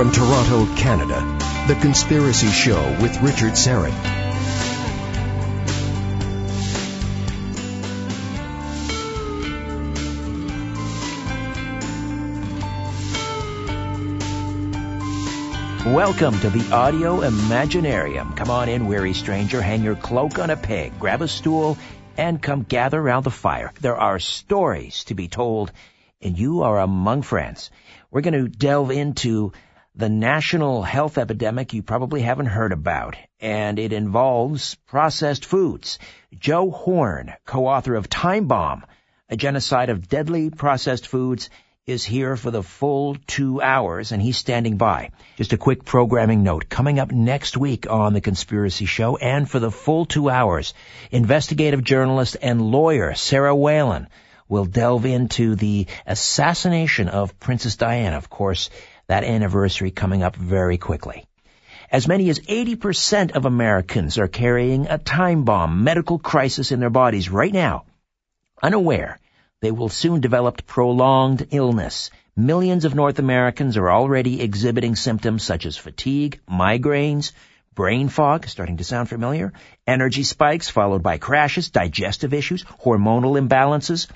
From Toronto, Canada, The Conspiracy Show with Richard Syrett. Welcome to the Audio Imaginarium. Come on in, weary stranger. Hang your cloak on a peg, grab a stool, and come gather around the fire. There are stories to be told, and you are among friends. We're going to delve into the national health epidemic you probably haven't heard about, and it involves processed foods. Joe Horn, co-author of Time Bomb, a genocide of deadly processed foods, is here for the full two hours, and he's standing by. Just a quick programming note. Coming up next week on The Conspiracy Show, and for the full two hours, investigative journalist and lawyer Sarah Whalen will delve into the assassination of Princess Diana. Of course, that anniversary coming up very quickly. As many as 80% of Americans are carrying a time bomb medical crisis in their bodies right now, unaware they will soon develop prolonged illness. Millions of North Americans are already exhibiting symptoms such as fatigue, migraines, brain fog, starting to sound familiar, energy spikes followed by crashes, digestive issues, hormonal imbalances,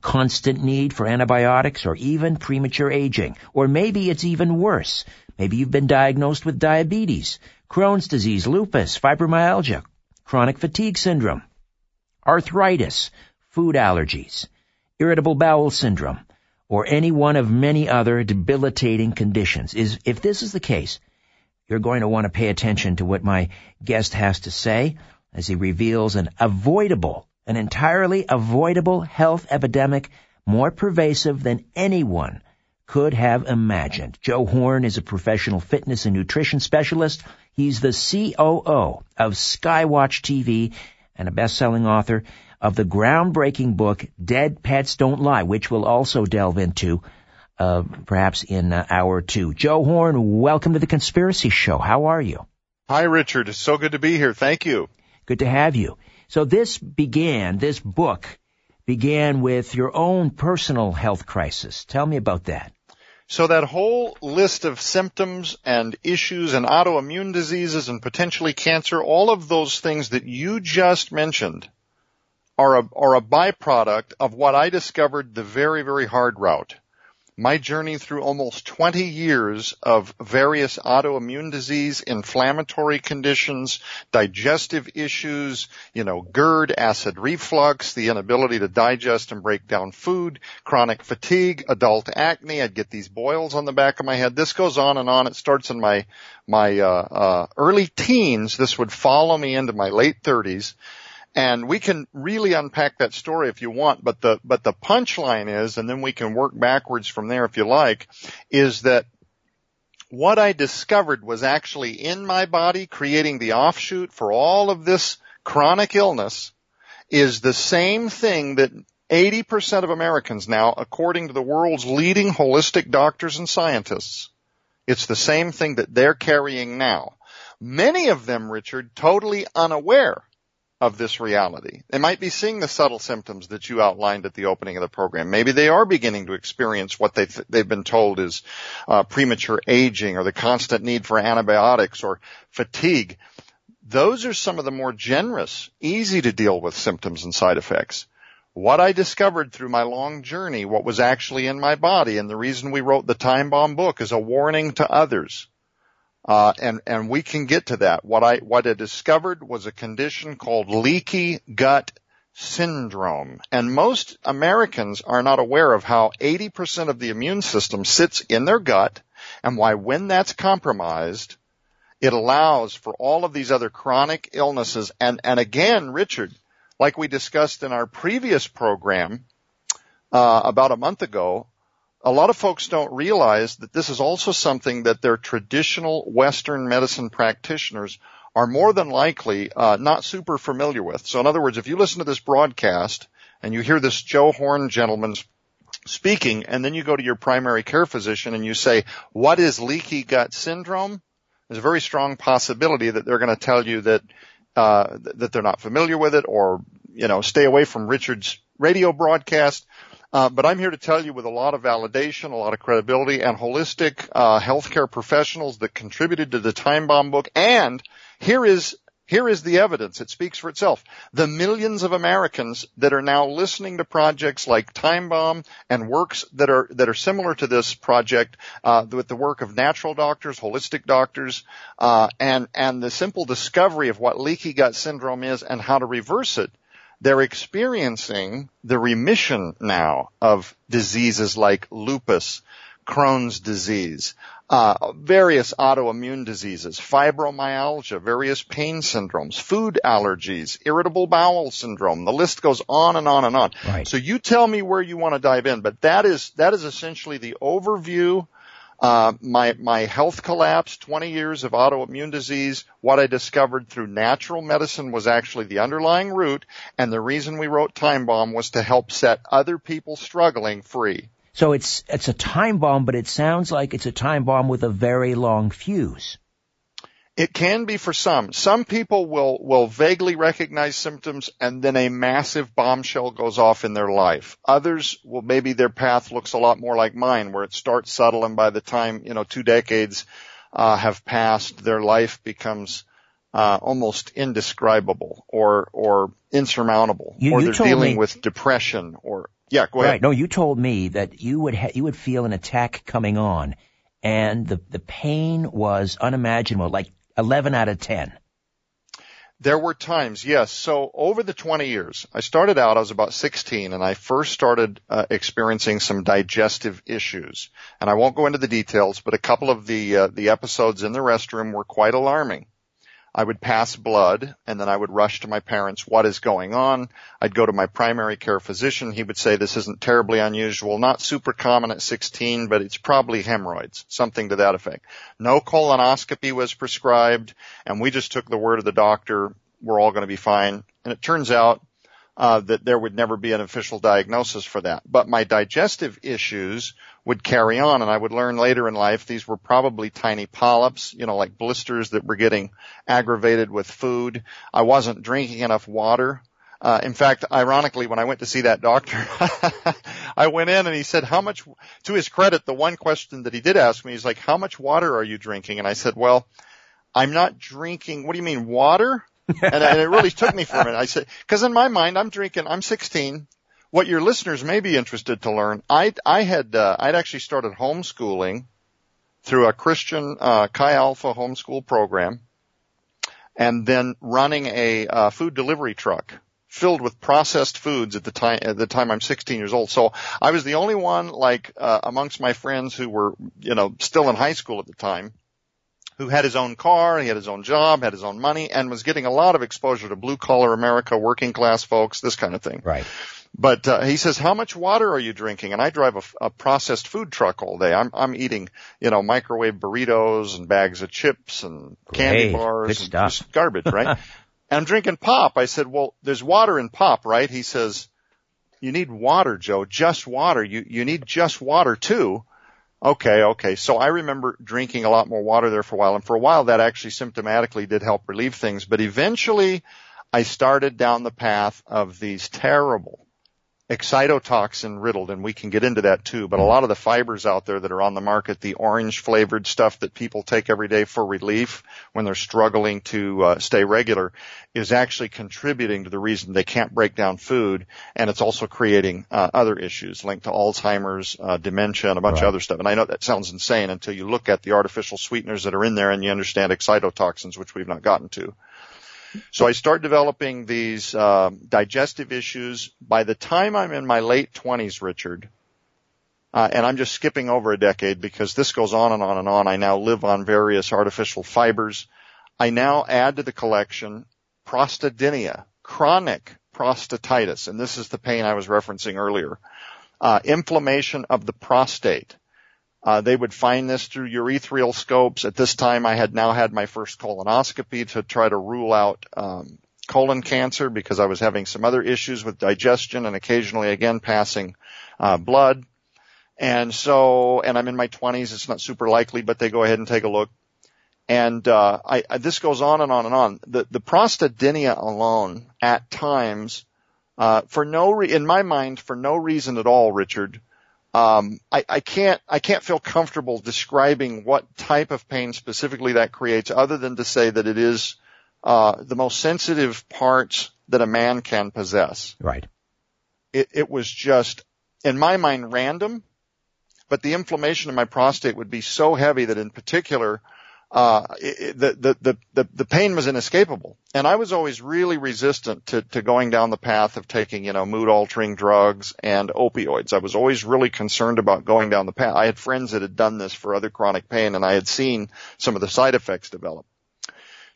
constant need for antibiotics, or even premature aging. Or maybe it's even worse. Maybe you've been diagnosed with diabetes, Crohn's disease, lupus, fibromyalgia, chronic fatigue syndrome, arthritis, food allergies irritable bowel syndrome, or any one of many other debilitating conditions. Is, if this is the case, you're going to want to pay attention to what my guest has to say as he reveals an avoidable, an entirely avoidable health epidemic more pervasive than anyone could have imagined. Joe Horn is a professional fitness and nutrition specialist. He's the COO of SkyWatch TV and a best-selling author of the groundbreaking book Dead Pets Don't Lie, which we'll also delve into uh, perhaps in uh, hour two. Joe Horn, welcome to the Conspiracy Show. How are you? Hi, Richard. It's so good to be here. Thank you. Good to have you. So this began, this book began with your own personal health crisis. Tell me about that. So that whole list of symptoms and issues and autoimmune diseases and potentially cancer, all of those things that you just mentioned are a, are a byproduct of what I discovered the very, very hard route. My journey through almost 20 years of various autoimmune disease, inflammatory conditions, digestive issues, you know, GERD, acid reflux, the inability to digest and break down food, chronic fatigue, adult acne. I'd get these boils on the back of my head. This goes on and on. It starts in my, my, uh, uh, early teens. This would follow me into my late 30s. And we can really unpack that story if you want, but the, but the punchline is, and then we can work backwards from there if you like, is that what I discovered was actually in my body creating the offshoot for all of this chronic illness is the same thing that 80% of Americans now, according to the world's leading holistic doctors and scientists, it's the same thing that they're carrying now. Many of them, Richard, totally unaware of this reality. They might be seeing the subtle symptoms that you outlined at the opening of the program. Maybe they are beginning to experience what they th- they've been told is uh, premature aging or the constant need for antibiotics or fatigue. Those are some of the more generous, easy to deal with symptoms and side effects. What I discovered through my long journey, what was actually in my body, and the reason we wrote the Time Bomb book is a warning to others and, and we can get to that. What I, what I discovered was a condition called leaky gut syndrome. And most Americans are not aware of how 80% of the immune system sits in their gut and why when that's compromised, it allows for all of these other chronic illnesses. And, and again, Richard, like we discussed in our previous program, uh, about a month ago, a lot of folks don't realize that this is also something that their traditional Western medicine practitioners are more than likely uh, not super familiar with. So in other words, if you listen to this broadcast and you hear this Joe Horn gentleman speaking, and then you go to your primary care physician and you say, "What is leaky gut syndrome?" There's a very strong possibility that they're going to tell you that uh, that they're not familiar with it, or you know, stay away from Richard's radio broadcast Uh, but I'm here to tell you with a lot of validation, a lot of credibility, and holistic uh, healthcare professionals that contributed to the Time Bomb book. And here is here is the evidence. It speaks for itself. The millions of Americans that are now listening to projects like Time Bomb and works that are that are similar to this project, uh, with the work of natural doctors, holistic doctors, uh, and and the simple discovery of what leaky gut syndrome is and how to reverse it. They're experiencing the remission now of diseases like lupus, Crohn's disease, uh, various autoimmune diseases, fibromyalgia, various pain syndromes, food allergies, irritable bowel syndrome. The list goes on and on and on. Right. So you tell me where you want to dive in, but that is that is essentially the overview. Uh, my my health collapse, 20 years of autoimmune disease. What I discovered through natural medicine was actually the underlying root, and the reason we wrote Time Bomb was to help set other people struggling free. So it's it's a time bomb, but it sounds like it's a time bomb with a very long fuse. It can be for some. Some people will, will vaguely recognize symptoms and then a massive bombshell goes off in their life. Others will, maybe their path looks a lot more like mine where it starts subtle and by the time, you know, two decades, uh, have passed, their life becomes, uh, almost indescribable or, or insurmountable. You, or you they're dealing me, with depression or yeah, go ahead. Right. No, you told me that you would ha- you would feel an attack coming on, and the the pain was unimaginable, like eleven out of ten. There were times, yes. So over the 20 years, I started out, I was about 16 and I first started uh, experiencing some digestive issues. And I won't go into the details, but a couple of the, uh, the episodes in the restroom were quite alarming. I would pass blood and then I would rush to my parents. What is going on? I'd go to my primary care physician. He would say this isn't terribly unusual, not super common at 16, but it's probably hemorrhoids, something to that effect. No colonoscopy was prescribed and we just took the word of the doctor. We're all going to be fine. And it turns out uh, that there would never be an official diagnosis for that. But my digestive issues would carry on and I would learn later in life these were probably tiny polyps, you know, like blisters that were getting aggravated with food. I wasn't drinking enough water. Uh, in fact, ironically, when I went to see that doctor, I went in and he said, how much, to his credit, the one question that he did ask me is like, how much water are you drinking? And I said, well, I'm not drinking, what do you mean, water? And, and it really took me for a minute. I said, cause in my mind, I'm drinking, I'm 16. What your listeners may be interested to learn, I, I had, uh, I'd actually started homeschooling through a Christian, uh, Chi Alpha homeschool program and then running a, uh, food delivery truck filled with processed foods at the time at the time I'm 16 years old. So I was the only one like uh, amongst my friends who were you know still in high school at the time who had his own car, he had his own job, had his own money, and was getting a lot of exposure to blue collar America, working class folks, this kind of thing. Right. But uh, he says, "How much water are you drinking?" And I drive a, a processed food truck all day. I'm I'm eating, you know, microwave burritos and bags of chips and candy Great. bars, and just garbage, right? and I'm drinking pop. I said, "Well, there's water in pop, right?" He says, "You need water, Joe. Just water. You you need just water too." Okay, okay. So I remember drinking a lot more water there for a while, and for a while that actually symptomatically did help relieve things. But eventually, I started down the path of these terrible excitotoxin riddled, and we can get into that too, but a lot of the fibers out there that are on the market, the orange flavored stuff that people take every day for relief when they're struggling to uh, stay regular is actually contributing to the reason they can't break down food, and it's also creating uh, other issues linked to Alzheimer's, uh, dementia, and a bunch Right. of other stuff. And I know that sounds insane until you look at the artificial sweeteners that are in there and you understand excitotoxins, which we've not gotten to. So I start developing these uh, digestive issues. By the time I'm in my late 20s, Richard, uh, and I'm just skipping over a decade because this goes on and on and on. I now live on various artificial fibers. I now add to the collection prostadynia, chronic prostatitis, and this is the pain I was referencing earlier. Uh, inflammation of the prostate. Uh, they would find this through urethral scopes. At this time, I had now had my first colonoscopy to try to rule out um, colon cancer because I was having some other issues with digestion and occasionally again passing uh, blood. And so, and I'm in my 20s. It's not super likely, but they go ahead and take a look. And uh, I, I, this goes on and on and on. The, the prostadynia alone, at times, Uh, for no, re- in my mind, for no reason at all, Richard, um, I, I, can't, I can't feel comfortable describing what type of pain specifically that creates other than to say that it is, uh, the most sensitive parts that a man can possess. Right. It, it was just, in my mind, random, but the inflammation in my prostate would be so heavy that in particular, uh, it, the, the, the, the pain was inescapable. And I was always really resistant to, to going down the path of taking, you know, mood altering drugs and opioids. I was always really concerned about going down the path. I had friends that had done this for other chronic pain and I had seen some of the side effects develop.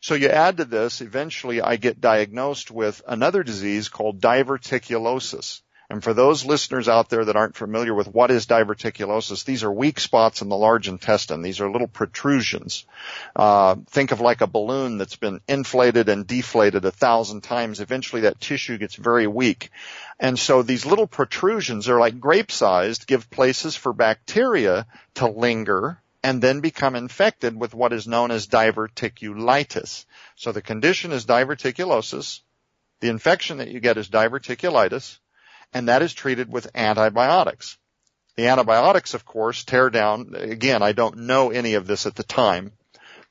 So you add to this, eventually I get diagnosed with another disease called diverticulosis. And for those listeners out there that aren't familiar with what is diverticulosis, these are weak spots in the large intestine. These are little protrusions. Uh, think of like a balloon that's been inflated and deflated a thousand times. Eventually that tissue gets very weak. And so these little protrusions are like grape sized, give places for bacteria to linger and then become infected with what is known as diverticulitis. So the condition is diverticulosis. The infection that you get is diverticulitis and that is treated with antibiotics. The antibiotics, of course, tear down, again, I don't know any of this at the time,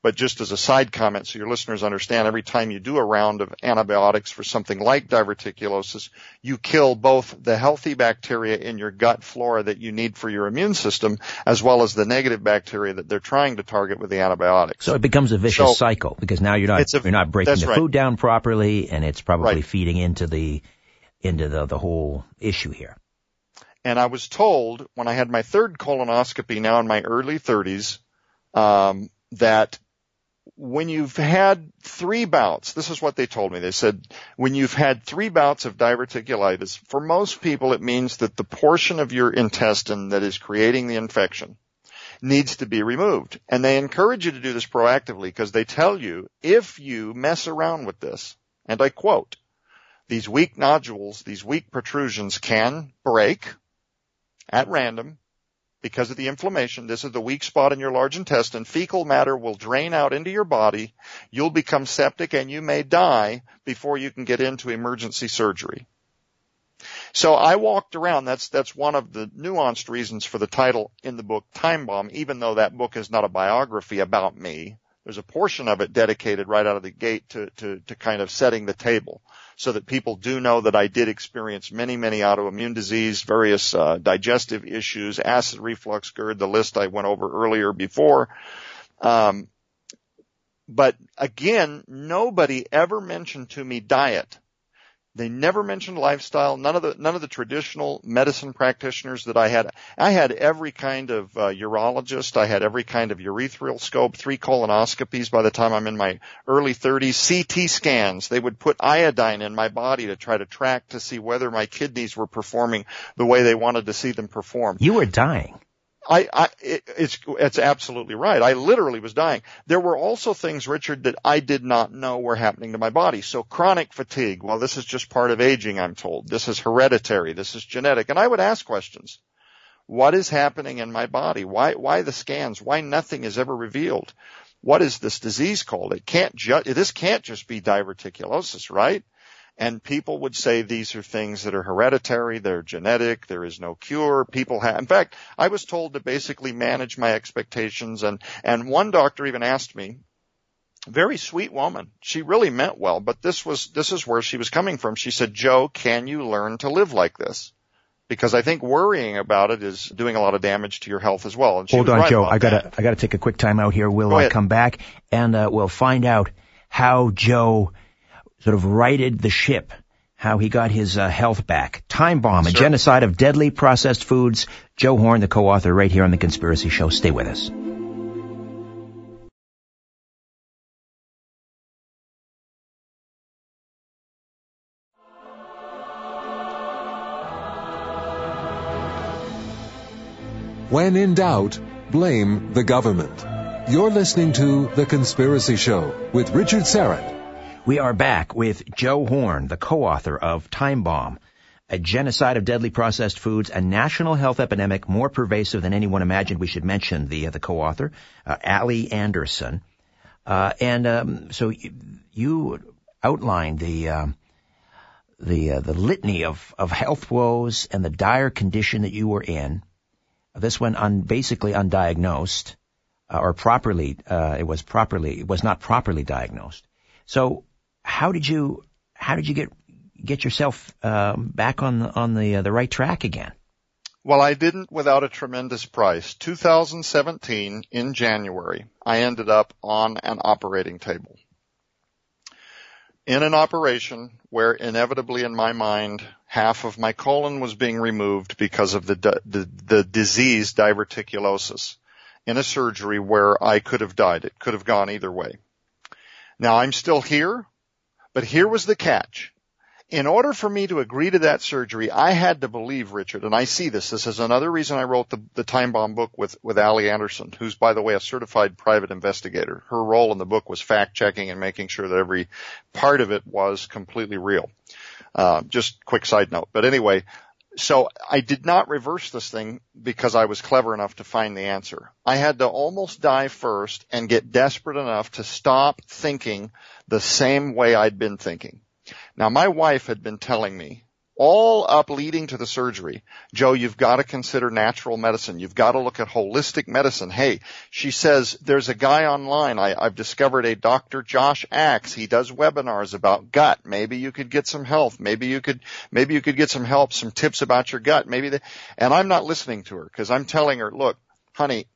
but just as a side comment so your listeners understand, every time you do a round of antibiotics for something like diverticulosis, you kill both the healthy bacteria in your gut flora that you need for your immune system, as well as the negative bacteria that they're trying to target with the antibiotics. So it becomes a vicious so, cycle because now you're not, a, you're not breaking the right. food down properly and it's probably right. feeding into the into the, the whole issue here. And I was told when I had my third colonoscopy now in my early 30s, um, that when you've had three bouts, this is what they told me. They said, when you've had three bouts of diverticulitis, for most people it means that the portion of your intestine that is creating the infection needs to be removed. And they encourage you to do this proactively because they tell you if you mess around with this, and I quote, these weak nodules, these weak protrusions can break at random because of the inflammation. This is the weak spot in your large intestine. Fecal matter will drain out into your body. You'll become septic and you may die before you can get into emergency surgery. So I walked around. That's, that's one of the nuanced reasons for the title in the book Time Bomb, even though that book is not a biography about me. There's a portion of it dedicated right out of the gate to, to, to kind of setting the table so that people do know that I did experience many, many autoimmune disease, various uh, digestive issues, acid reflux, GERD, the list I went over earlier before. Um, but again, nobody ever mentioned to me diet. They never mentioned lifestyle. None of the none of the traditional medicine practitioners that I had. I had every kind of uh, urologist. I had every kind of urethral scope, three colonoscopies. By the time I'm in my early 30s, CT scans. They would put iodine in my body to try to track to see whether my kidneys were performing the way they wanted to see them perform. You were dying. I, I it, it's it's absolutely right. I literally was dying. There were also things, Richard, that I did not know were happening to my body. So chronic fatigue. Well, this is just part of aging. I'm told this is hereditary. This is genetic. And I would ask questions. What is happening in my body? Why why the scans? Why nothing is ever revealed? What is this disease called? It can't just this can't just be diverticulosis, right? And people would say these are things that are hereditary, they're genetic, there is no cure. People have, in fact, I was told to basically manage my expectations and, and one doctor even asked me, very sweet woman. She really meant well, but this was, this is where she was coming from. She said, Joe, can you learn to live like this? Because I think worrying about it is doing a lot of damage to your health as well. And Hold on, right Joe. I gotta, that. I gotta take a quick time out here. We'll uh, come back and uh, we'll find out how Joe sort of righted the ship, how he got his uh, health back. Time Bomb, a genocide of deadly processed foods. Joe Horn, the co-author, right here on The Conspiracy Show. Stay with us. When in doubt, blame the government. You're listening to The Conspiracy Show with Richard Syrett. We are back with Joe Horn, the co-author of Time Bomb, a genocide of deadly processed foods, a national health epidemic more pervasive than anyone imagined. We should mention the uh, the co-author, uh, Allie Anderson, uh, and um, so you, you, outlined the um, the uh, the litany of of health woes and the dire condition that you were in. This went un, basically undiagnosed, uh, or properly uh, it was properly it was not properly diagnosed. So how did you how did you get get yourself um, back on on the uh, the right track again? Well, I didn't without a tremendous price. 2017 in January, I ended up on an operating table. In an operation where inevitably in my mind, half of my colon was being removed because of the, the, the disease diverticulosis in a surgery where I could have died. It could have gone either way. Now I'm still here, but here was the catch in order for me to agree to that surgery, I had to believe Richard, and I see this. This is another reason I wrote the, the time bomb book with, with Allie Anderson, who's by the way a certified private investigator. Her role in the book was fact checking and making sure that every part of it was completely real. Uh, just quick side note. But anyway, so I did not reverse this thing because I was clever enough to find the answer. I had to almost die first and get desperate enough to stop thinking the same way I'd been thinking. Now my wife had been telling me all up leading to the surgery, Joe, you've got to consider natural medicine. You've got to look at holistic medicine. Hey, she says there's a guy online. I, have discovered a Dr. Josh Axe. He does webinars about gut. Maybe you could get some health. Maybe you could, maybe you could get some help, some tips about your gut. Maybe the, and I'm not listening to her because I'm telling her, look, honey,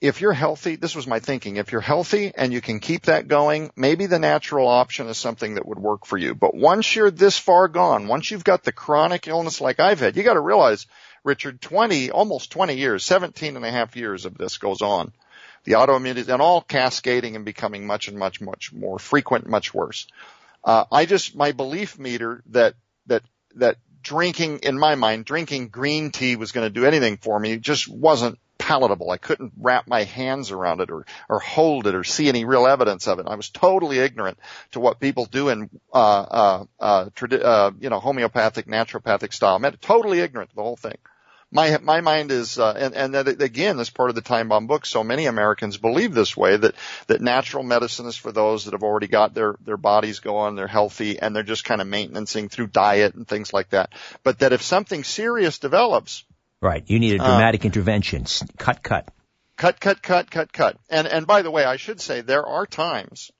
if you're healthy, this was my thinking, if you're healthy and you can keep that going, maybe the natural option is something that would work for you. But once you're this far gone, once you've got the chronic illness like I've had, you gotta realize, Richard, 20, almost 20 years, 17 and a half years of this goes on. The autoimmunity and all cascading and becoming much and much, much more frequent, much worse. Uh, I just, my belief meter that, that, that drinking, in my mind, drinking green tea was going to do anything for me just wasn't palatable. I couldn't wrap my hands around it or, or hold it or see any real evidence of it. I was totally ignorant to what people do in, uh, uh, uh, tradi- uh you know, homeopathic, naturopathic style. I'm totally ignorant to the whole thing. My, my mind is, uh, and, and that again, this part of the time bomb book, so many Americans believe this way that, that natural medicine is for those that have already got their, their bodies going, they're healthy, and they're just kind of maintaining through diet and things like that. But that if something serious develops, Right. You need a uh, dramatic uh, intervention. Cut, cut. Cut, cut, cut, cut, cut. And, and by the way, I should say there are times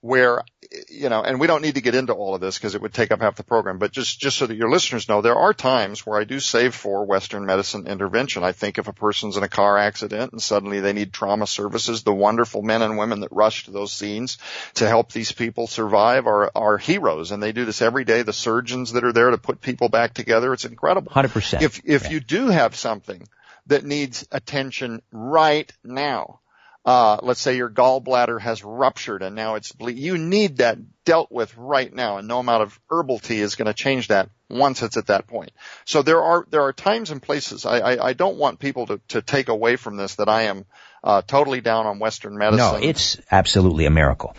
where, you know, and we don't need to get into all of this because it would take up half the program, but just, just so that your listeners know, there are times where I do save for Western medicine intervention. I think if a person's in a car accident and suddenly they need trauma services, the wonderful men and women that rush to those scenes to help these people survive are, are heroes and they do this every day. The surgeons that are there to put people back together, it's incredible. 100%. If, if yeah. you do have something that needs attention right now, uh, let's say your gallbladder has ruptured and now it's ble- you need that dealt with right now and no amount of herbal tea is going to change that once it's at that point. So there are, there are times and places. I, I, I don't want people to, to take away from this that I am, uh, totally down on Western medicine. No, it's absolutely a miracle,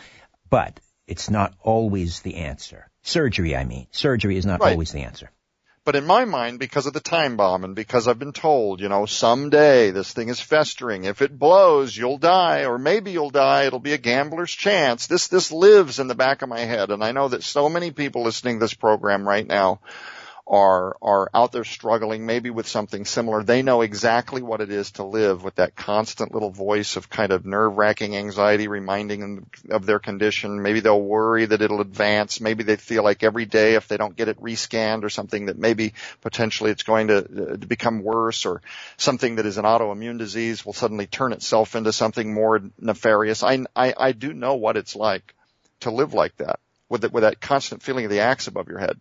but it's not always the answer. Surgery, I mean. Surgery is not right. always the answer. But in my mind, because of the time bomb and because I've been told, you know, someday this thing is festering. If it blows, you'll die or maybe you'll die. It'll be a gambler's chance. This, this lives in the back of my head. And I know that so many people listening to this program right now are are out there struggling maybe with something similar. They know exactly what it is to live with that constant little voice of kind of nerve-wracking anxiety reminding them of their condition. Maybe they'll worry that it'll advance. Maybe they feel like every day if they don't get it rescanned or something that maybe potentially it's going to, uh, to become worse or something that is an autoimmune disease will suddenly turn itself into something more nefarious. I I, I do know what it's like to live like that with it, with that constant feeling of the axe above your head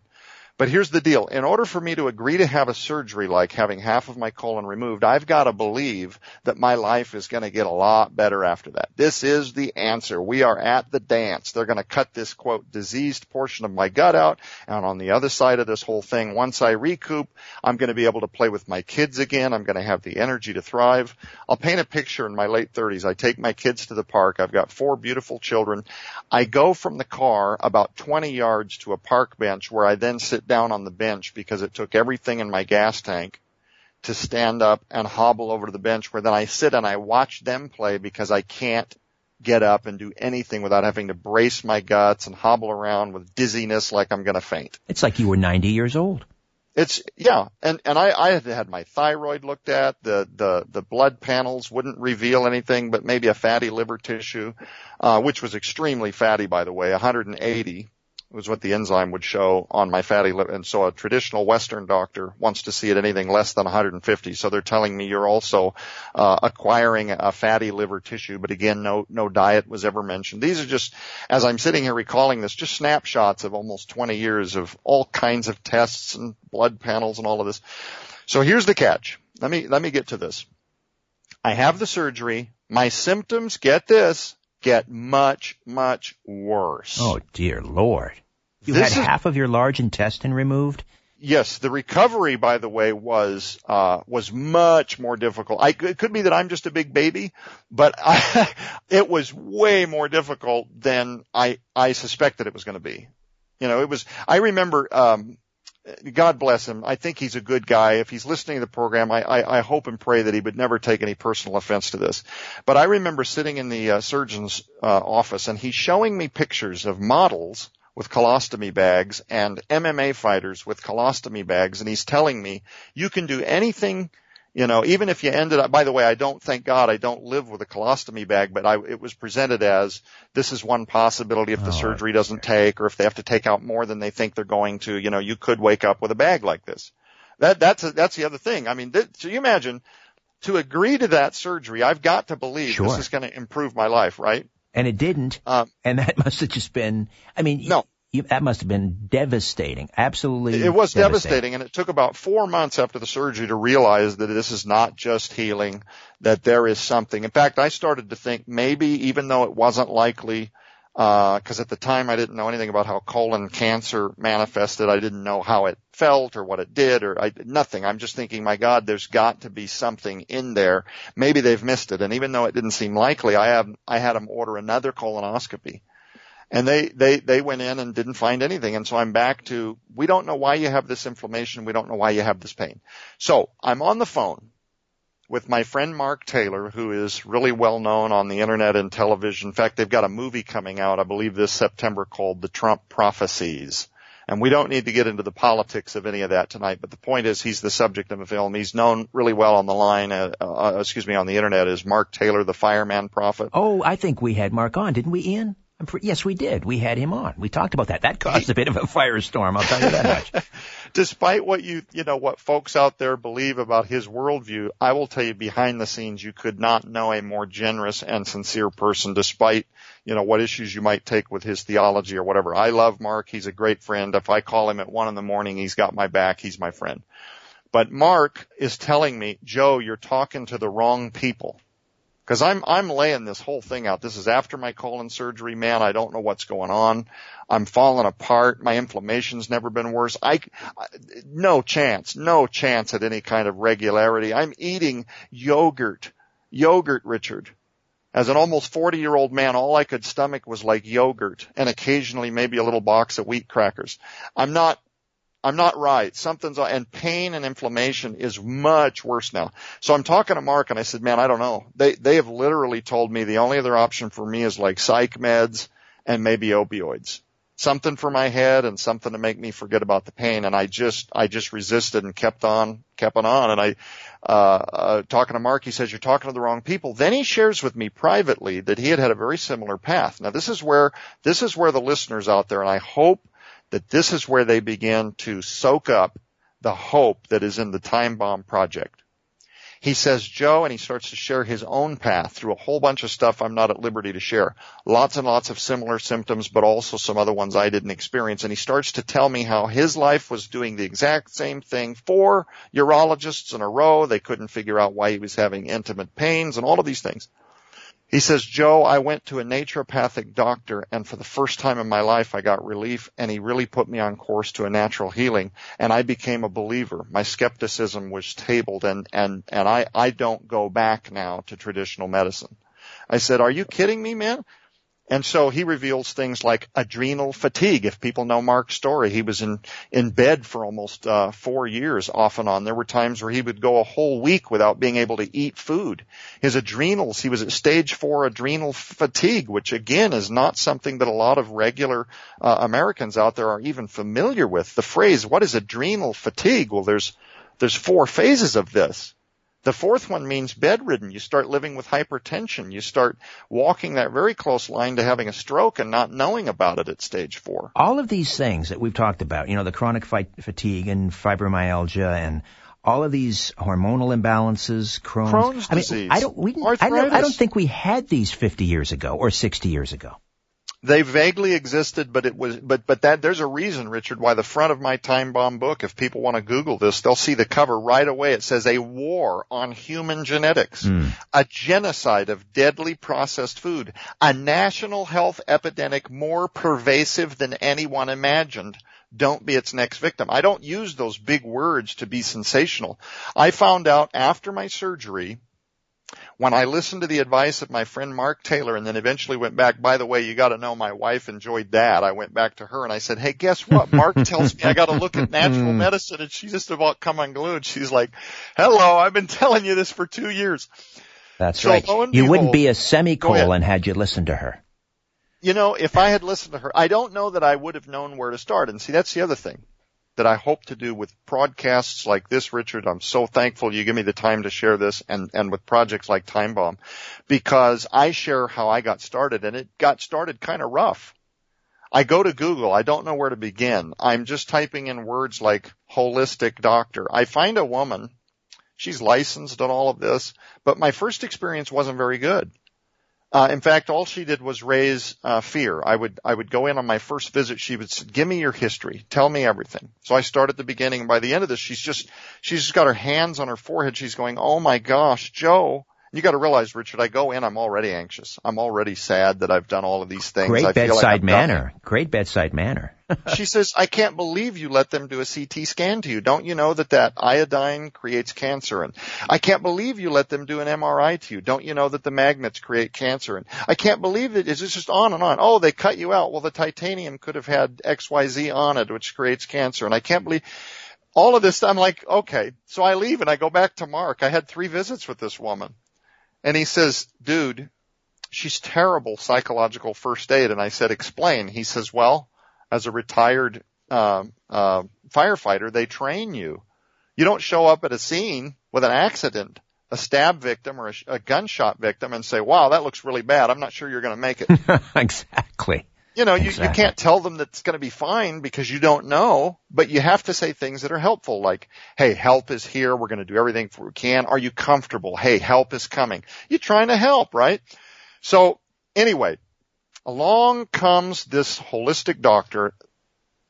but here's the deal. In order for me to agree to have a surgery like having half of my colon removed, I've got to believe that my life is going to get a lot better after that. This is the answer. We are at the dance. They're going to cut this quote diseased portion of my gut out. And on the other side of this whole thing, once I recoup, I'm going to be able to play with my kids again. I'm going to have the energy to thrive. I'll paint a picture in my late thirties. I take my kids to the park. I've got four beautiful children. I go from the car about 20 yards to a park bench where I then sit down on the bench because it took everything in my gas tank to stand up and hobble over to the bench where then I sit and I watch them play because I can't get up and do anything without having to brace my guts and hobble around with dizziness like I'm going to faint. It's like you were 90 years old. It's yeah, and and I I had had my thyroid looked at. The the the blood panels wouldn't reveal anything, but maybe a fatty liver tissue, uh, which was extremely fatty, by the way, 180 was what the enzyme would show on my fatty liver. And so a traditional Western doctor wants to see it anything less than 150. So they're telling me you're also uh, acquiring a fatty liver tissue. But again, no no diet was ever mentioned. These are just, as I'm sitting here recalling this, just snapshots of almost 20 years of all kinds of tests and blood panels and all of this. So here's the catch. Let me let me get to this. I have the surgery. My symptoms, get this, get much, much worse. Oh dear lord. You This had is- half of your large intestine removed? Yes, the recovery, by the way, was uh, was much more difficult. I, it could be that I'm just a big baby, but I, it was way more difficult than I I suspected it was going to be. You know, it was. I remember. Um, God bless him. I think he's a good guy. If he's listening to the program, I, I, I hope and pray that he would never take any personal offense to this. But I remember sitting in the uh, surgeon's uh, office and he's showing me pictures of models with colostomy bags and MMA fighters with colostomy bags. And he's telling me you can do anything, you know, even if you ended up, by the way, I don't, thank God, I don't live with a colostomy bag, but I, it was presented as this is one possibility if the Oh, surgery doesn't take or if they have to take out more than they think they're going to, you know, you could wake up with a bag like this. That, that's, a, that's the other thing. I mean, th- so you imagine to agree to that surgery, I've got to believe Sure. this is going to improve my life, right? And it didn't. Um, and that must have just been, I mean, No. You, that must have been devastating. Absolutely. It was devastating and it took about four months after the surgery to realize that this is not just healing, that there is something. In fact, I started to think maybe even though it wasn't likely, uh, because at the time I didn't know anything about how colon cancer manifested. I didn't know how it felt or what it did or I, nothing. I'm just thinking, my God, there's got to be something in there. Maybe they've missed it. And even though it didn't seem likely, I have, I had them order another colonoscopy and they they they went in and didn't find anything and so i'm back to we don't know why you have this inflammation we don't know why you have this pain so i'm on the phone with my friend mark taylor who is really well known on the internet and television in fact they've got a movie coming out i believe this september called the trump prophecies and we don't need to get into the politics of any of that tonight, but the point is he's the subject of a film. He's known really well on the line, uh, uh, excuse me, on the internet as Mark Taylor, the fireman prophet. Oh, I think we had Mark on, didn't we, Ian? Yes, we did. We had him on. We talked about that. That caused a bit of a firestorm. I'll tell you that much. despite what you, you know, what folks out there believe about his worldview, I will tell you behind the scenes, you could not know a more generous and sincere person despite, you know, what issues you might take with his theology or whatever. I love Mark. He's a great friend. If I call him at one in the morning, he's got my back. He's my friend. But Mark is telling me, Joe, you're talking to the wrong people. Cause I'm, I'm laying this whole thing out. This is after my colon surgery, man. I don't know what's going on. I'm falling apart. My inflammation's never been worse. I, I no chance, no chance at any kind of regularity. I'm eating yogurt, yogurt, Richard. As an almost 40 year old man, all I could stomach was like yogurt and occasionally maybe a little box of wheat crackers. I'm not I'm not right. Something's, and pain and inflammation is much worse now. So I'm talking to Mark and I said, man, I don't know. They, they have literally told me the only other option for me is like psych meds and maybe opioids. Something for my head and something to make me forget about the pain. And I just, I just resisted and kept on, kept on on. And I, uh, uh, talking to Mark, he says, you're talking to the wrong people. Then he shares with me privately that he had had a very similar path. Now this is where, this is where the listeners out there, and I hope that this is where they begin to soak up the hope that is in the time bomb project. He says, Joe, and he starts to share his own path through a whole bunch of stuff I'm not at liberty to share. Lots and lots of similar symptoms, but also some other ones I didn't experience. And he starts to tell me how his life was doing the exact same thing. Four urologists in a row. They couldn't figure out why he was having intimate pains and all of these things. He says, Joe, I went to a naturopathic doctor and for the first time in my life I got relief and he really put me on course to a natural healing and I became a believer. My skepticism was tabled and, and, and I, I don't go back now to traditional medicine. I said, are you kidding me, man? And so he reveals things like adrenal fatigue. If people know Mark's story, he was in, in bed for almost uh, four years off and on. There were times where he would go a whole week without being able to eat food. His adrenals, he was at stage four adrenal fatigue, which again is not something that a lot of regular uh, Americans out there are even familiar with. The phrase, what is adrenal fatigue? Well, there's, there's four phases of this. The fourth one means bedridden. You start living with hypertension. You start walking that very close line to having a stroke and not knowing about it at stage four. All of these things that we've talked about, you know, the chronic fatigue and fibromyalgia and all of these hormonal imbalances, Crohn's, Crohn's I mean, disease, I don't, we, I don't, I don't think we had these 50 years ago or 60 years ago. They vaguely existed, but it was, but, but that, there's a reason, Richard, why the front of my time bomb book, if people want to Google this, they'll see the cover right away. It says a war on human genetics, mm. a genocide of deadly processed food, a national health epidemic more pervasive than anyone imagined. Don't be its next victim. I don't use those big words to be sensational. I found out after my surgery, when I listened to the advice of my friend Mark Taylor and then eventually went back, by the way, you gotta know my wife enjoyed that. I went back to her and I said, hey, guess what? Mark tells me I gotta look at natural mm. medicine and she just about come unglued. She's like, hello, I've been telling you this for two years. That's so right. You behold, wouldn't be a semicolon had you listened to her. You know, if I had listened to her, I don't know that I would have known where to start. And see, that's the other thing that I hope to do with broadcasts like this, Richard. I'm so thankful you give me the time to share this and, and with projects like Time Bomb because I share how I got started and it got started kind of rough. I go to Google. I don't know where to begin. I'm just typing in words like holistic doctor. I find a woman. She's licensed on all of this, but my first experience wasn't very good. Uh, in fact, all she did was raise uh, fear. I would I would go in on my first visit. She would say, "Give me your history. Tell me everything." So I start at the beginning, and by the end of this, she's just she's just got her hands on her forehead. She's going, "Oh my gosh, Joe." You got to realize, Richard, I go in, I'm already anxious. I'm already sad that I've done all of these things. Great I bedside like manner. Great bedside manner. she says, I can't believe you let them do a CT scan to you. Don't you know that that iodine creates cancer? And I can't believe you let them do an MRI to you. Don't you know that the magnets create cancer? And I can't believe it. It's just on and on. Oh, they cut you out. Well, the titanium could have had XYZ on it, which creates cancer. And I can't believe all of this. I'm like, okay. So I leave and I go back to Mark. I had three visits with this woman. And he says, dude, she's terrible psychological first aid. And I said, explain. He says, well, as a retired, uh, uh, firefighter, they train you. You don't show up at a scene with an accident, a stab victim or a, a gunshot victim and say, wow, that looks really bad. I'm not sure you're going to make it. exactly. You know, exactly. you, you can't tell them that it's going to be fine because you don't know, but you have to say things that are helpful like, hey, help is here. We're going to do everything we can. Are you comfortable? Hey, help is coming. You're trying to help, right? So anyway, along comes this holistic doctor.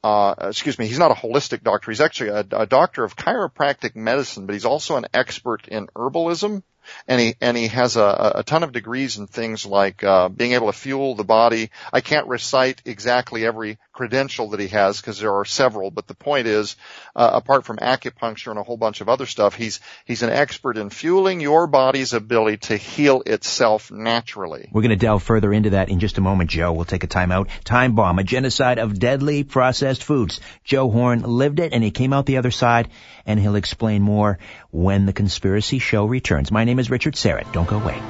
Uh, excuse me, he's not a holistic doctor. He's actually a, a doctor of chiropractic medicine, but he's also an expert in herbalism and he and he has a, a ton of degrees in things like uh, being able to fuel the body. I can't recite exactly every credential that he has because there are several, but the point is, uh, apart from acupuncture and a whole bunch of other stuff, he's he's an expert in fueling your body's ability to heal itself naturally. We're going to delve further into that in just a moment, Joe. We'll take a time out. Time bomb, a genocide of deadly processed foods. Joe Horn lived it and he came out the other side and he'll explain more when the conspiracy show returns. My name is Richard Syrett. Don't go away.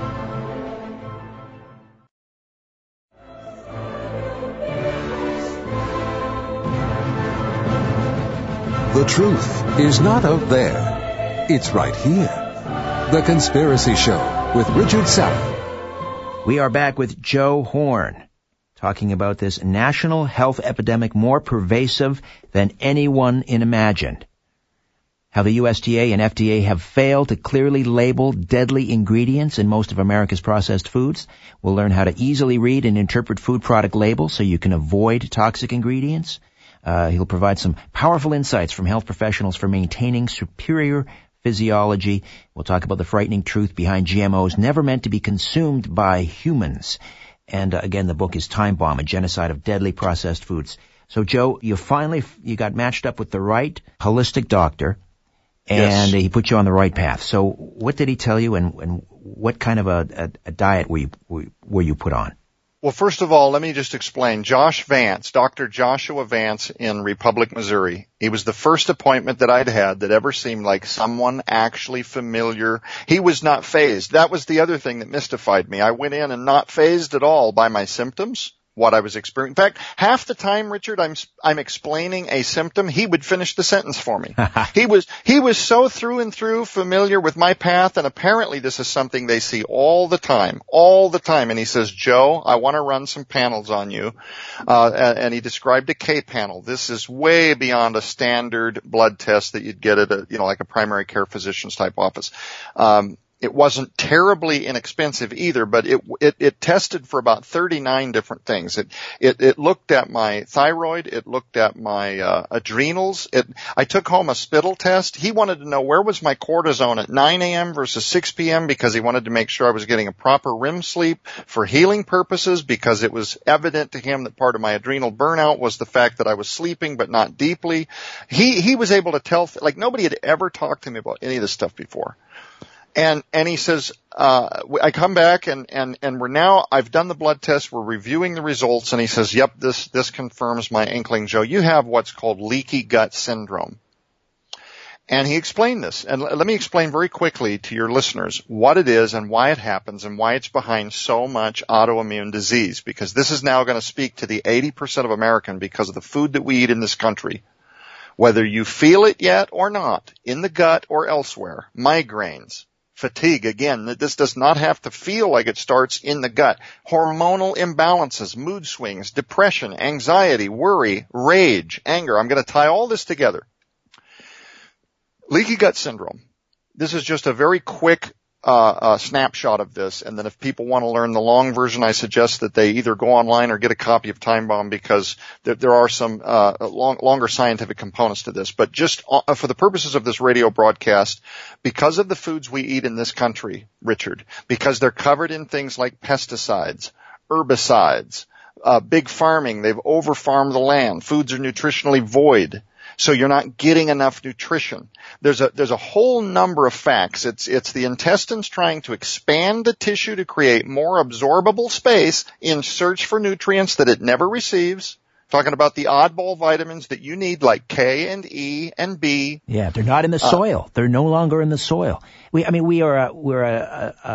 The truth is not out there. It's right here. The Conspiracy Show with Richard Syrett. We are back with Joe Horn talking about this national health epidemic more pervasive than anyone imagined how the USDA and FDA have failed to clearly label deadly ingredients in most of America's processed foods. We'll learn how to easily read and interpret food product labels so you can avoid toxic ingredients. Uh, he'll provide some powerful insights from health professionals for maintaining superior physiology. We'll talk about the frightening truth behind GMOs never meant to be consumed by humans. And uh, again, the book is Time Bomb, a genocide of deadly processed foods. So Joe, you finally, you got matched up with the right holistic doctor and yes. he put you on the right path. So what did he tell you and, and what kind of a, a, a diet were you, were you put on? Well, first of all, let me just explain. Josh Vance, Dr. Joshua Vance in Republic, Missouri. He was the first appointment that I'd had that ever seemed like someone actually familiar. He was not phased. That was the other thing that mystified me. I went in and not phased at all by my symptoms what I was experiencing. In fact, half the time, Richard, I'm, I'm explaining a symptom, he would finish the sentence for me. he was, he was so through and through familiar with my path and apparently this is something they see all the time, all the time. And he says, Joe, I want to run some panels on you. Uh, and he described a K panel. This is way beyond a standard blood test that you'd get at a, you know, like a primary care physician's type office. Um, it wasn't terribly inexpensive either, but it, it, it tested for about 39 different things. It, it, it looked at my thyroid. It looked at my, uh, adrenals. It, I took home a spittle test. He wanted to know where was my cortisone at 9 a.m. versus 6 p.m. because he wanted to make sure I was getting a proper REM sleep for healing purposes because it was evident to him that part of my adrenal burnout was the fact that I was sleeping but not deeply. He, he was able to tell, like nobody had ever talked to me about any of this stuff before. And, and he says, uh, I come back and, and, and we're now, I've done the blood test, we're reviewing the results, and he says, yep, this, this confirms my inkling, Joe. You have what's called leaky gut syndrome. And he explained this. And let me explain very quickly to your listeners what it is and why it happens and why it's behind so much autoimmune disease. Because this is now going to speak to the 80% of American because of the food that we eat in this country. Whether you feel it yet or not, in the gut or elsewhere, migraines, fatigue. Again, this does not have to feel like it starts in the gut. Hormonal imbalances, mood swings, depression, anxiety, worry, rage, anger. I'm going to tie all this together. Leaky gut syndrome. This is just a very quick uh, a snapshot of this. And then if people want to learn the long version, I suggest that they either go online or get a copy of Time Bomb because there, there are some uh, long, longer scientific components to this. But just uh, for the purposes of this radio broadcast, because of the foods we eat in this country, Richard, because they're covered in things like pesticides, herbicides, uh, big farming, they've over farmed the land, foods are nutritionally void so you're not getting enough nutrition. There's a, there's a whole number of facts. It's, it's the intestines trying to expand the tissue to create more absorbable space in search for nutrients that it never receives. Talking about the oddball vitamins that you need like K and E and B. Yeah, they're not in the uh, soil. Uh, they're no longer in the soil. We, I mean, we are, a, we're a, a,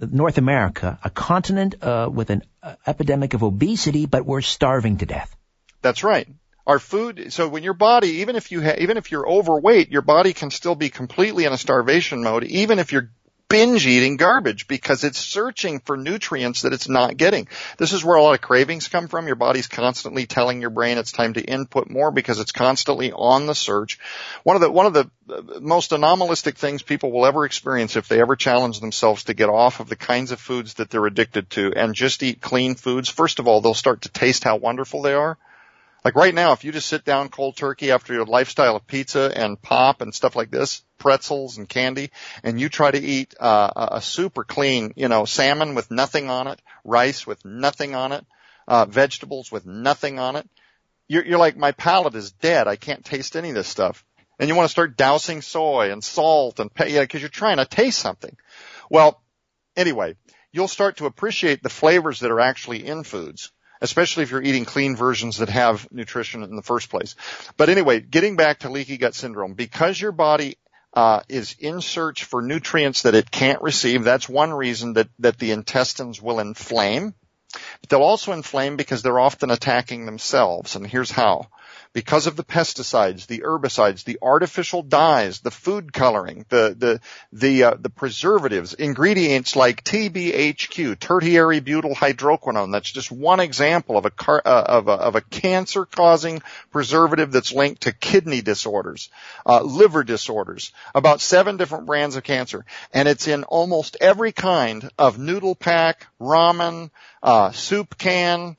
a North America, a continent uh, with an uh, epidemic of obesity, but we're starving to death. That's right our food, so when your body, even if you ha, even if you're overweight, your body can still be completely in a starvation mode, even if you're binge eating garbage because it's searching for nutrients that it's not getting. This is where a lot of cravings come from. Your body's constantly telling your brain it's time to input more because it's constantly on the search. One of the, one of the uh, most anomalistic things people will ever experience if they ever challenge themselves to get off of the kinds of foods that they're addicted to and just eat clean foods. First of all, they'll start to taste how wonderful they are. Like right now, if you just sit down cold turkey after your lifestyle of pizza and pop and stuff like this, pretzels and candy, and you try to eat uh, a super clean, you know, salmon with nothing on it, rice with nothing on it, uh, vegetables with nothing on it, you're, you're like, my palate is dead. I can't taste any of this stuff. And you want to start dousing soy and salt and, yeah, cause you're trying to taste something. Well, anyway, you'll start to appreciate the flavors that are actually in foods especially if you're eating clean versions that have nutrition in the first place. But anyway, getting back to leaky gut syndrome, because your body uh, is in search for nutrients that it can't receive, that's one reason that, that the intestines will inflame. But they'll also inflame because they're often attacking themselves. And here's how because of the pesticides, the herbicides, the artificial dyes, the food coloring, the the the uh, the preservatives, ingredients like TBHQ, tertiary butyl hydroquinone. That's just one example of a car, uh, of a, of a cancer causing preservative that's linked to kidney disorders, uh, liver disorders, about seven different brands of cancer, and it's in almost every kind of noodle pack, ramen, uh, soup can,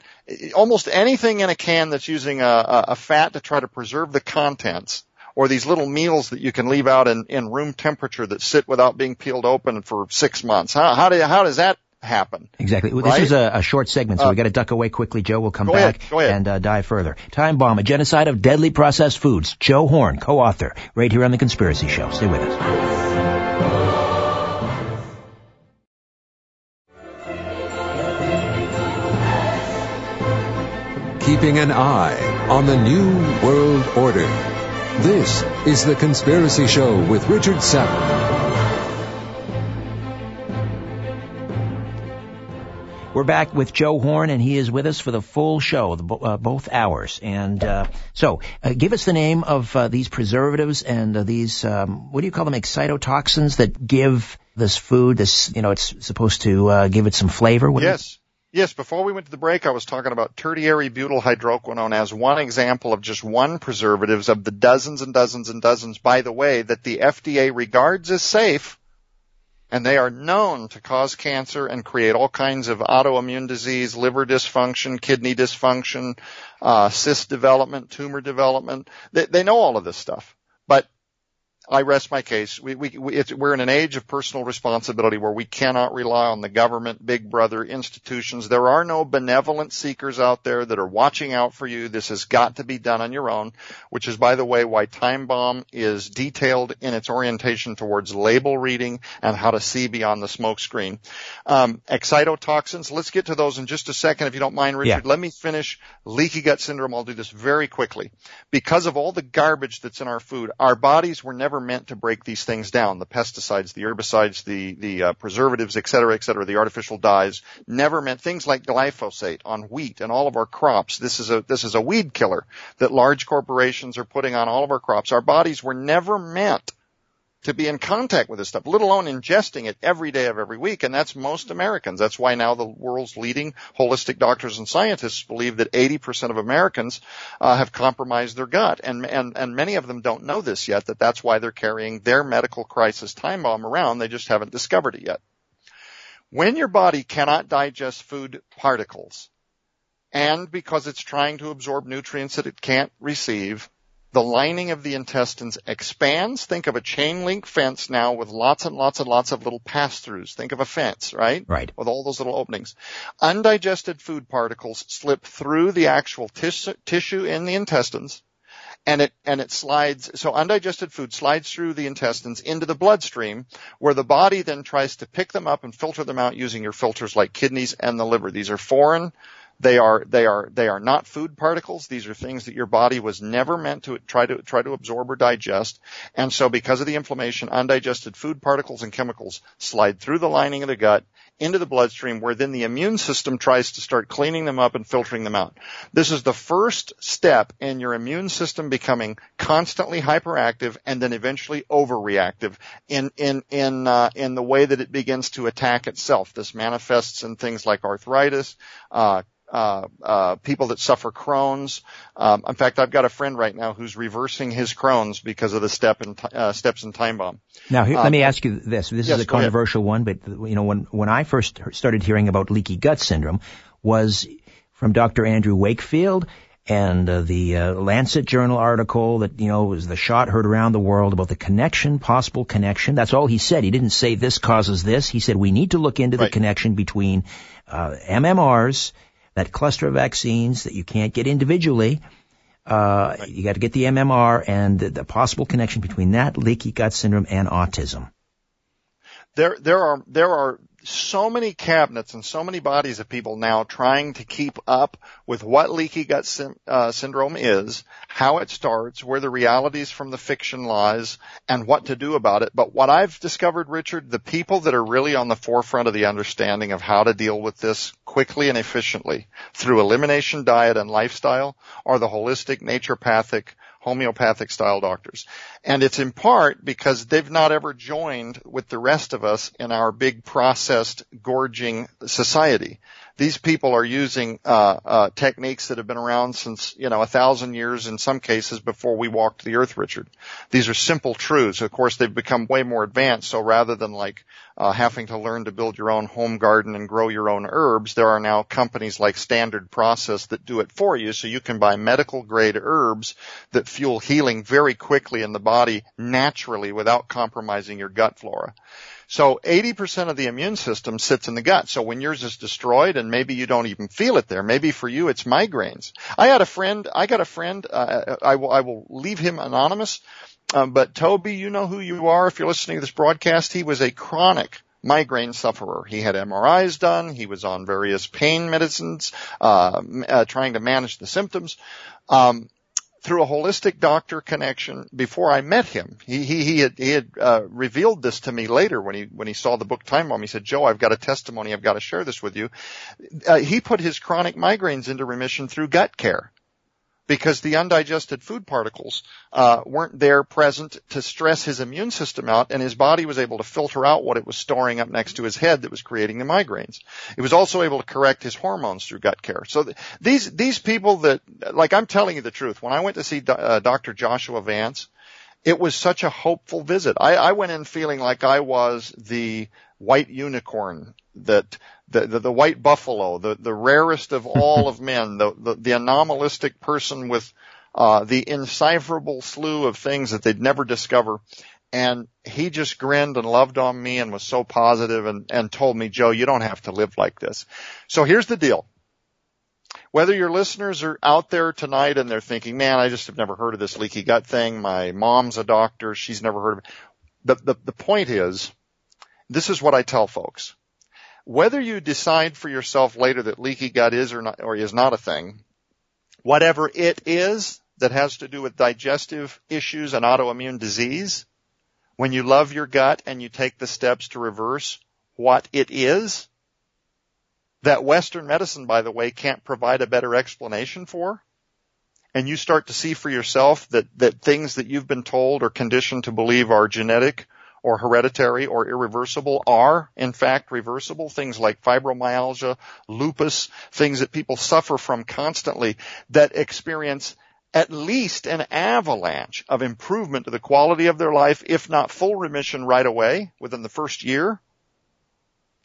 almost anything in a can that's using a, a fat to try to preserve the contents or these little meals that you can leave out in, in room temperature that sit without being peeled open for six months. How, how, do, how does that happen? Exactly. Well, right? This is a, a, short segment, so uh, we got to duck away quickly. Joe will come back ahead, and uh, dive further. Time Bomb, a genocide of deadly processed foods. Joe Horn, co-author, right here on The Conspiracy Show. Stay with us. Keeping an eye on the New World Order. This is The Conspiracy Show with Richard Savage. We're back with Joe Horn, and he is with us for the full show, the, uh, both hours. And uh, so, uh, give us the name of uh, these preservatives and uh, these um, what do you call them? Excitotoxins that give this food this. You know, it's supposed to uh, give it some flavor. What yes. Yes, before we went to the break, I was talking about tertiary butyl hydroquinone as one example of just one preservatives of the dozens and dozens and dozens, by the way, that the FDA regards as safe and they are known to cause cancer and create all kinds of autoimmune disease, liver dysfunction, kidney dysfunction, uh, cyst development, tumor development. They, they know all of this stuff. But I rest my case. We, we, we we're in an age of personal responsibility where we cannot rely on the government, big brother, institutions. There are no benevolent seekers out there that are watching out for you. This has got to be done on your own, which is, by the way, why Time Bomb is detailed in its orientation towards label reading and how to see beyond the smoke screen. Um, excitotoxins, let's get to those in just a second, if you don't mind, Richard. Yeah. Let me finish leaky gut syndrome. I'll do this very quickly. Because of all the garbage that's in our food, our bodies were never never meant to break these things down. The pesticides, the herbicides, the, the uh, preservatives, et cetera, et cetera, the artificial dyes, never meant things like glyphosate on wheat and all of our crops. This is a, this is a weed killer that large corporations are putting on all of our crops. Our bodies were never meant to be in contact with this stuff, let alone ingesting it every day of every week. And that's most Americans. That's why now the world's leading holistic doctors and scientists believe that 80% of Americans uh, have compromised their gut. And, and, and many of them don't know this yet, that that's why they're carrying their medical crisis time bomb around. They just haven't discovered it yet. When your body cannot digest food particles, and because it's trying to absorb nutrients that it can't receive, the lining of the intestines expands. Think of a chain link fence now with lots and lots and lots of little pass-throughs. Think of a fence, right? Right. With all those little openings. Undigested food particles slip through the actual tis- tissue in the intestines and it and it slides so undigested food slides through the intestines into the bloodstream where the body then tries to pick them up and filter them out using your filters like kidneys and the liver these are foreign they are, they are, they are not food particles. These are things that your body was never meant to try to, try to absorb or digest. And so because of the inflammation, undigested food particles and chemicals slide through the lining of the gut into the bloodstream where then the immune system tries to start cleaning them up and filtering them out. This is the first step in your immune system becoming constantly hyperactive and then eventually overreactive in, in, in, uh, in the way that it begins to attack itself. This manifests in things like arthritis, uh, uh, uh, people that suffer Crohn's. Um, in fact, I've got a friend right now who's reversing his Crohn's because of the step in uh, steps in time bomb. Now, here, um, let me ask you this. This yes, is a controversial one, but you know, when when I first started hearing about leaky gut syndrome, was from Dr. Andrew Wakefield and uh, the uh, Lancet Journal article that you know was the shot heard around the world about the connection, possible connection. That's all he said. He didn't say this causes this. He said we need to look into right. the connection between uh, MMRs that cluster of vaccines that you can't get individually. Uh, right. You got to get the MMR and the, the possible connection between that leaky gut syndrome and autism. There, there are there are so many cabinets and so many bodies of people now trying to keep up with what leaky gut uh, syndrome is, how it starts, where the realities from the fiction lies, and what to do about it. But what I've discovered, Richard, the people that are really on the forefront of the understanding of how to deal with this quickly and efficiently through elimination diet and lifestyle are the holistic, naturopathic, homeopathic style doctors. And it's in part because they've not ever joined with the rest of us in our big processed gorging society these people are using uh, uh, techniques that have been around since you know a thousand years in some cases before we walked the earth, Richard. These are simple truths. Of course, they've become way more advanced. So rather than like uh, having to learn to build your own home garden and grow your own herbs, there are now companies like Standard Process that do it for you. So you can buy medical grade herbs that fuel healing very quickly in the body naturally without compromising your gut flora. So 80% of the immune system sits in the gut. So when yours is destroyed and maybe you don't even feel it there, maybe for you it's migraines. I had a friend, I got a friend, uh, I will, I will leave him anonymous, um, but Toby, you know who you are if you're listening to this broadcast. He was a chronic migraine sufferer. He had MRIs done. He was on various pain medicines, uh, uh, trying to manage the symptoms. Um, through a holistic doctor connection before I met him. He he he had, he had uh, revealed this to me later when he when he saw the book Time Bomb. He said, "Joe, I've got a testimony. I've got to share this with you." Uh, he put his chronic migraines into remission through gut care because the undigested food particles uh, weren't there present to stress his immune system out, and his body was able to filter out what it was storing up next to his head that was creating the migraines. It was also able to correct his hormones through gut care. So th- these these people that, like I'm telling you the truth, when I went to see uh, Dr. Joshua Vance, it was such a hopeful visit. I, I went in feeling like I was the white unicorn that the, the, the white buffalo, the, the rarest of all of men, the, the, the anomalistic person with uh, the indecipherable slew of things that they'd never discover. And he just grinned and loved on me and was so positive and, and told me, Joe, you don't have to live like this. So here's the deal. Whether your listeners are out there tonight and they're thinking, man, I just have never heard of this leaky gut thing. My mom's a doctor. She's never heard of it. The, the, the point is, this is what I tell folks. Whether you decide for yourself later that leaky gut is or not, or is not a thing, whatever it is that has to do with digestive issues and autoimmune disease, when you love your gut and you take the steps to reverse what it is, that Western medicine, by the way, can't provide a better explanation for, and you start to see for yourself that, that things that you've been told or conditioned to believe are genetic or hereditary or irreversible are in fact reversible. Things like fibromyalgia, lupus, things that people suffer from constantly that experience at least an avalanche of improvement to the quality of their life, if not full remission right away within the first year.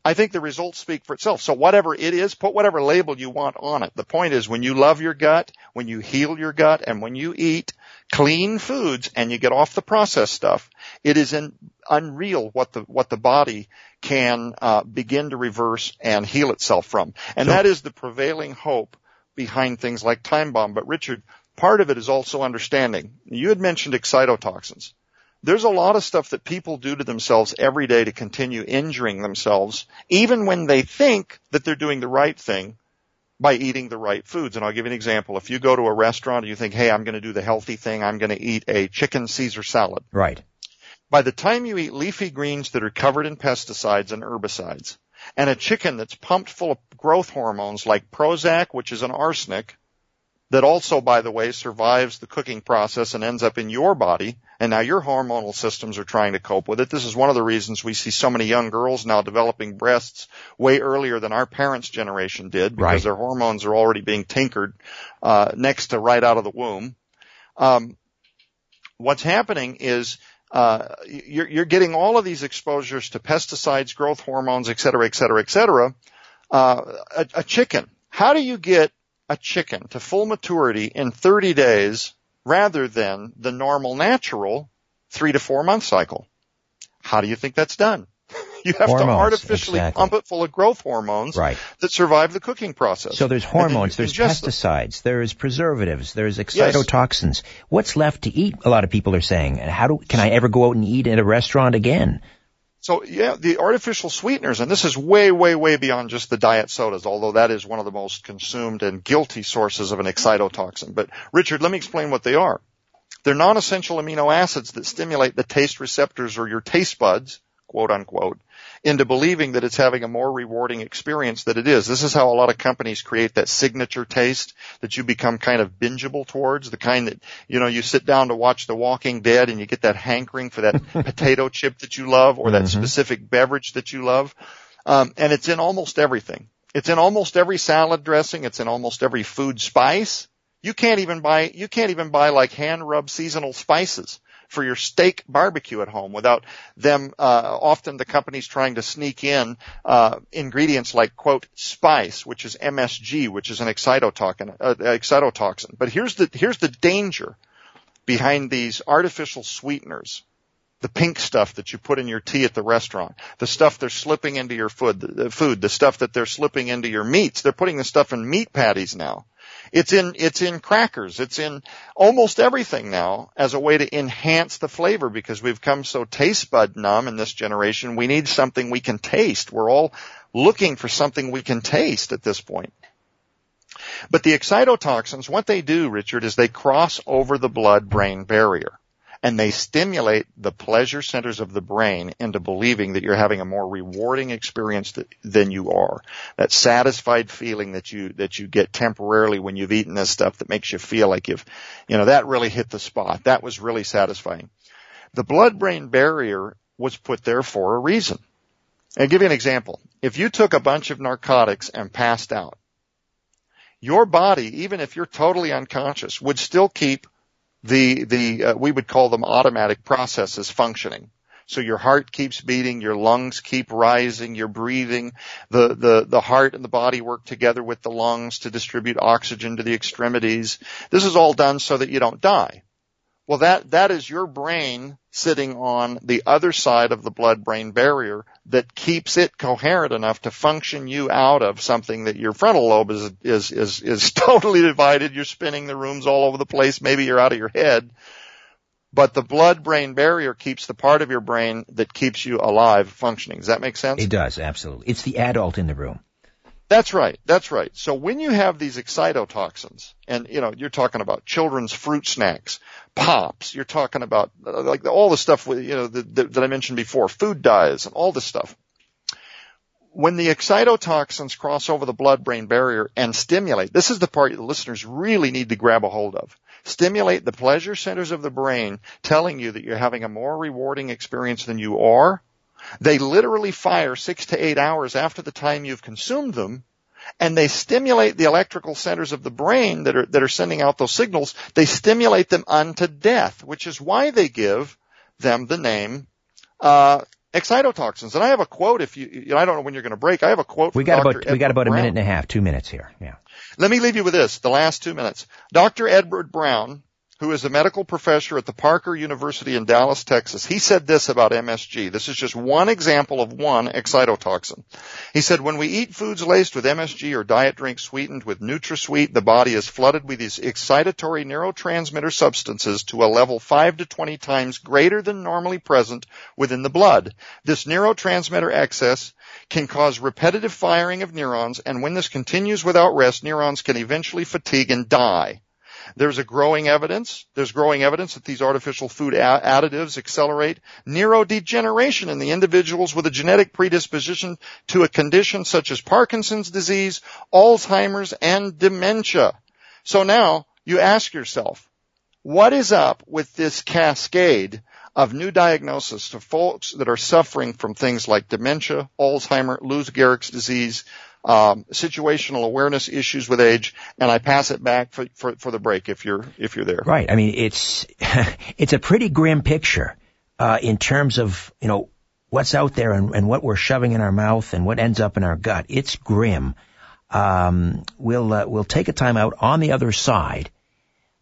I think the results speak for itself. So whatever it is, put whatever label you want on it. The point is when you love your gut, when you heal your gut, and when you eat clean foods and you get off the processed stuff, it is in, unreal what the what the body can uh, begin to reverse and heal itself from. And that is the prevailing hope behind things like time bomb. But Richard, part of it is also understanding. You had mentioned excitotoxins there's a lot of stuff that people do to themselves every day to continue injuring themselves, even when they think that they're doing the right thing by eating the right foods. And I'll give you an example. If you go to a restaurant and you think, hey, I'm going to do the healthy thing, I'm going to eat a chicken Caesar salad. Right. By the time you eat leafy greens that are covered in pesticides and herbicides, and a chicken that's pumped full of growth hormones like Prozac, which is an arsenic, that also, by the way, survives the cooking process and ends up in your body. And now your hormonal systems are trying to cope with it. This is one of the reasons we see so many young girls now developing breasts way earlier than our parents' generation did because Right. their hormones are already being tinkered, uh, next to right out of the womb. Um, what's happening is, uh, you're, you're getting all of these exposures to pesticides, growth hormones, et cetera, et cetera, et cetera. Uh, a, a chicken. How do you get a chicken to full maturity in 30 days rather than the normal natural three to four month cycle. How do you think that's done? You have to artificially exactly. pump it full of growth hormones Right. that survive the cooking process. So there's And then you hormones, there's ingest them. pesticides, there's preservatives, there's excitotoxins. What's left to eat? A lot of people are saying. And how do can I ever go out and eat at a restaurant again? So yeah, the artificial sweeteners, and this is way, way, way beyond just the diet sodas, although that is one of the most consumed and guilty sources of an excitotoxin. But Richard, let me explain what they are. They're non-essential amino acids that stimulate the taste receptors or your taste buds, quote unquote, into believing that it's having a more rewarding experience than it is. This is how a lot of companies create that signature taste that you become kind of bingeable towards, the kind that, you know, you sit down to watch The Walking Dead and you get that hankering for that potato chip that you love or that Mhm. specific beverage that you love. Um, and it's in almost everything. It's in almost every salad dressing. It's in almost every food spice. You can't even buy, you can't even buy like hand rubbed seasonal spices for your steak barbecue at home without them, uh, often the companies trying to sneak in, uh, ingredients like quote spice, which is MSG, which is an excitotoxin, uh, excitotoxin. But here's the, here's the danger behind these artificial sweeteners the pink stuff that you put in your tea at the restaurant, the stuff they're slipping into your food, the food, the stuff that they're slipping into your meats. They're putting the stuff in meat patties now. It's in, it's in crackers. It's in almost everything now as a way to enhance the flavor because we've come so taste bud numb in this generation. We need something we can taste. We're all looking for something we can taste at this point. But the excitotoxins, what they do, Richard, is they cross over the blood-brain barrier and they stimulate the pleasure centers of the brain into believing that you're having a more rewarding experience than you are. That satisfied feeling that you, that you get temporarily when you've eaten this stuff that makes you feel like you've, you know, that really hit the spot. That was really satisfying. The blood-brain barrier was put there for a reason. I'll give you an example. If you took a bunch of narcotics and passed out, your body, even if you're totally unconscious, would still keep the, the, uh, we would call them automatic processes functioning. So your heart keeps beating, your lungs keep rising, you're breathing, the, the, the heart and the body work together with the lungs to distribute oxygen to the extremities. This is all done so that you don't die. Well, that, that is your brain sitting on the other side of the blood-brain barrier that keeps it coherent enough to function you out of something that your frontal lobe is, is, is, is totally divided. You're spinning the rooms all over the place. Maybe you're out of your head. But the blood-brain barrier keeps the part of your brain that keeps you alive functioning. Does that make sense? It does, absolutely. It's the adult in the room. That's right. That's right. So when you have these excitotoxins, and you know, you're talking about children's fruit snacks, pops, you're talking about uh, like all the stuff with, you know, that, that I mentioned before, food dyes and all this stuff. When the excitotoxins cross over the blood-brain barrier and stimulate, this is the part the listeners really need to grab a hold of. Stimulate the pleasure centers of the brain telling you that you're having a more rewarding experience than you are they literally fire six to eight hours after the time you've consumed them and they stimulate the electrical centers of the brain that are, that are sending out those signals. They stimulate them unto death, which is why they give them the name, uh, excitotoxins. And I have a quote if you, you know, I don't know when you're going to break. I have a quote we got Dr. about, Edward we got about Brown. a minute and a half, two minutes here. Yeah. Let me leave you with this, the last two minutes. Dr. Edward Brown, who is a medical professor at the Parker University in Dallas, Texas, he said this about MSG. This is just one example of one excitotoxin. He said, when we eat foods laced with MSG or diet drinks sweetened with NutraSweet, the body is flooded with these excitatory neurotransmitter substances to a level 5 to 20 times greater than normally present within the blood. This neurotransmitter excess can cause repetitive firing of neurons, and when this continues without rest, neurons can eventually fatigue and die. There's a growing evidence, there's growing evidence that these artificial food additives accelerate neurodegeneration in the individuals with a genetic predisposition to a condition such as Parkinson's disease, Alzheimer's, and dementia. So now you ask yourself, what is up with this cascade of new diagnosis to folks that are suffering from things like dementia, Alzheimer, Lou Gehrig's disease, um, situational awareness issues with age, and I pass it back for, for, for the break if you're if you're there. Right. I mean, it's it's a pretty grim picture uh, in terms of you know what's out there and, and what we're shoving in our mouth and what ends up in our gut. It's grim. Um, we'll uh, we'll take a time out on the other side.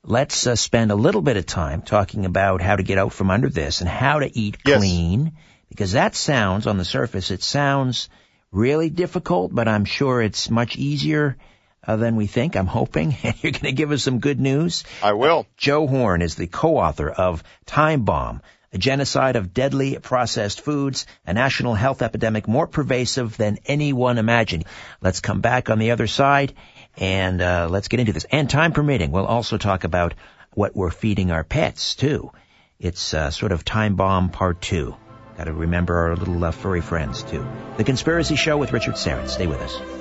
Let's uh, spend a little bit of time talking about how to get out from under this and how to eat Yes. clean, because that sounds on the surface it sounds really difficult, but I'm sure it's much easier uh, than we think. I'm hoping you're going to give us some good news. I will. Joe Horn is the co-author of Time Bomb, a genocide of deadly processed foods, a national health epidemic more pervasive than anyone imagined. Let's come back on the other side and uh, let's get into this. And time permitting, we'll also talk about what we're feeding our pets too. It's uh, sort of Time Bomb Part 2. Got to remember our little uh, furry friends too. The Conspiracy Show with Richard Syrett. Stay with us.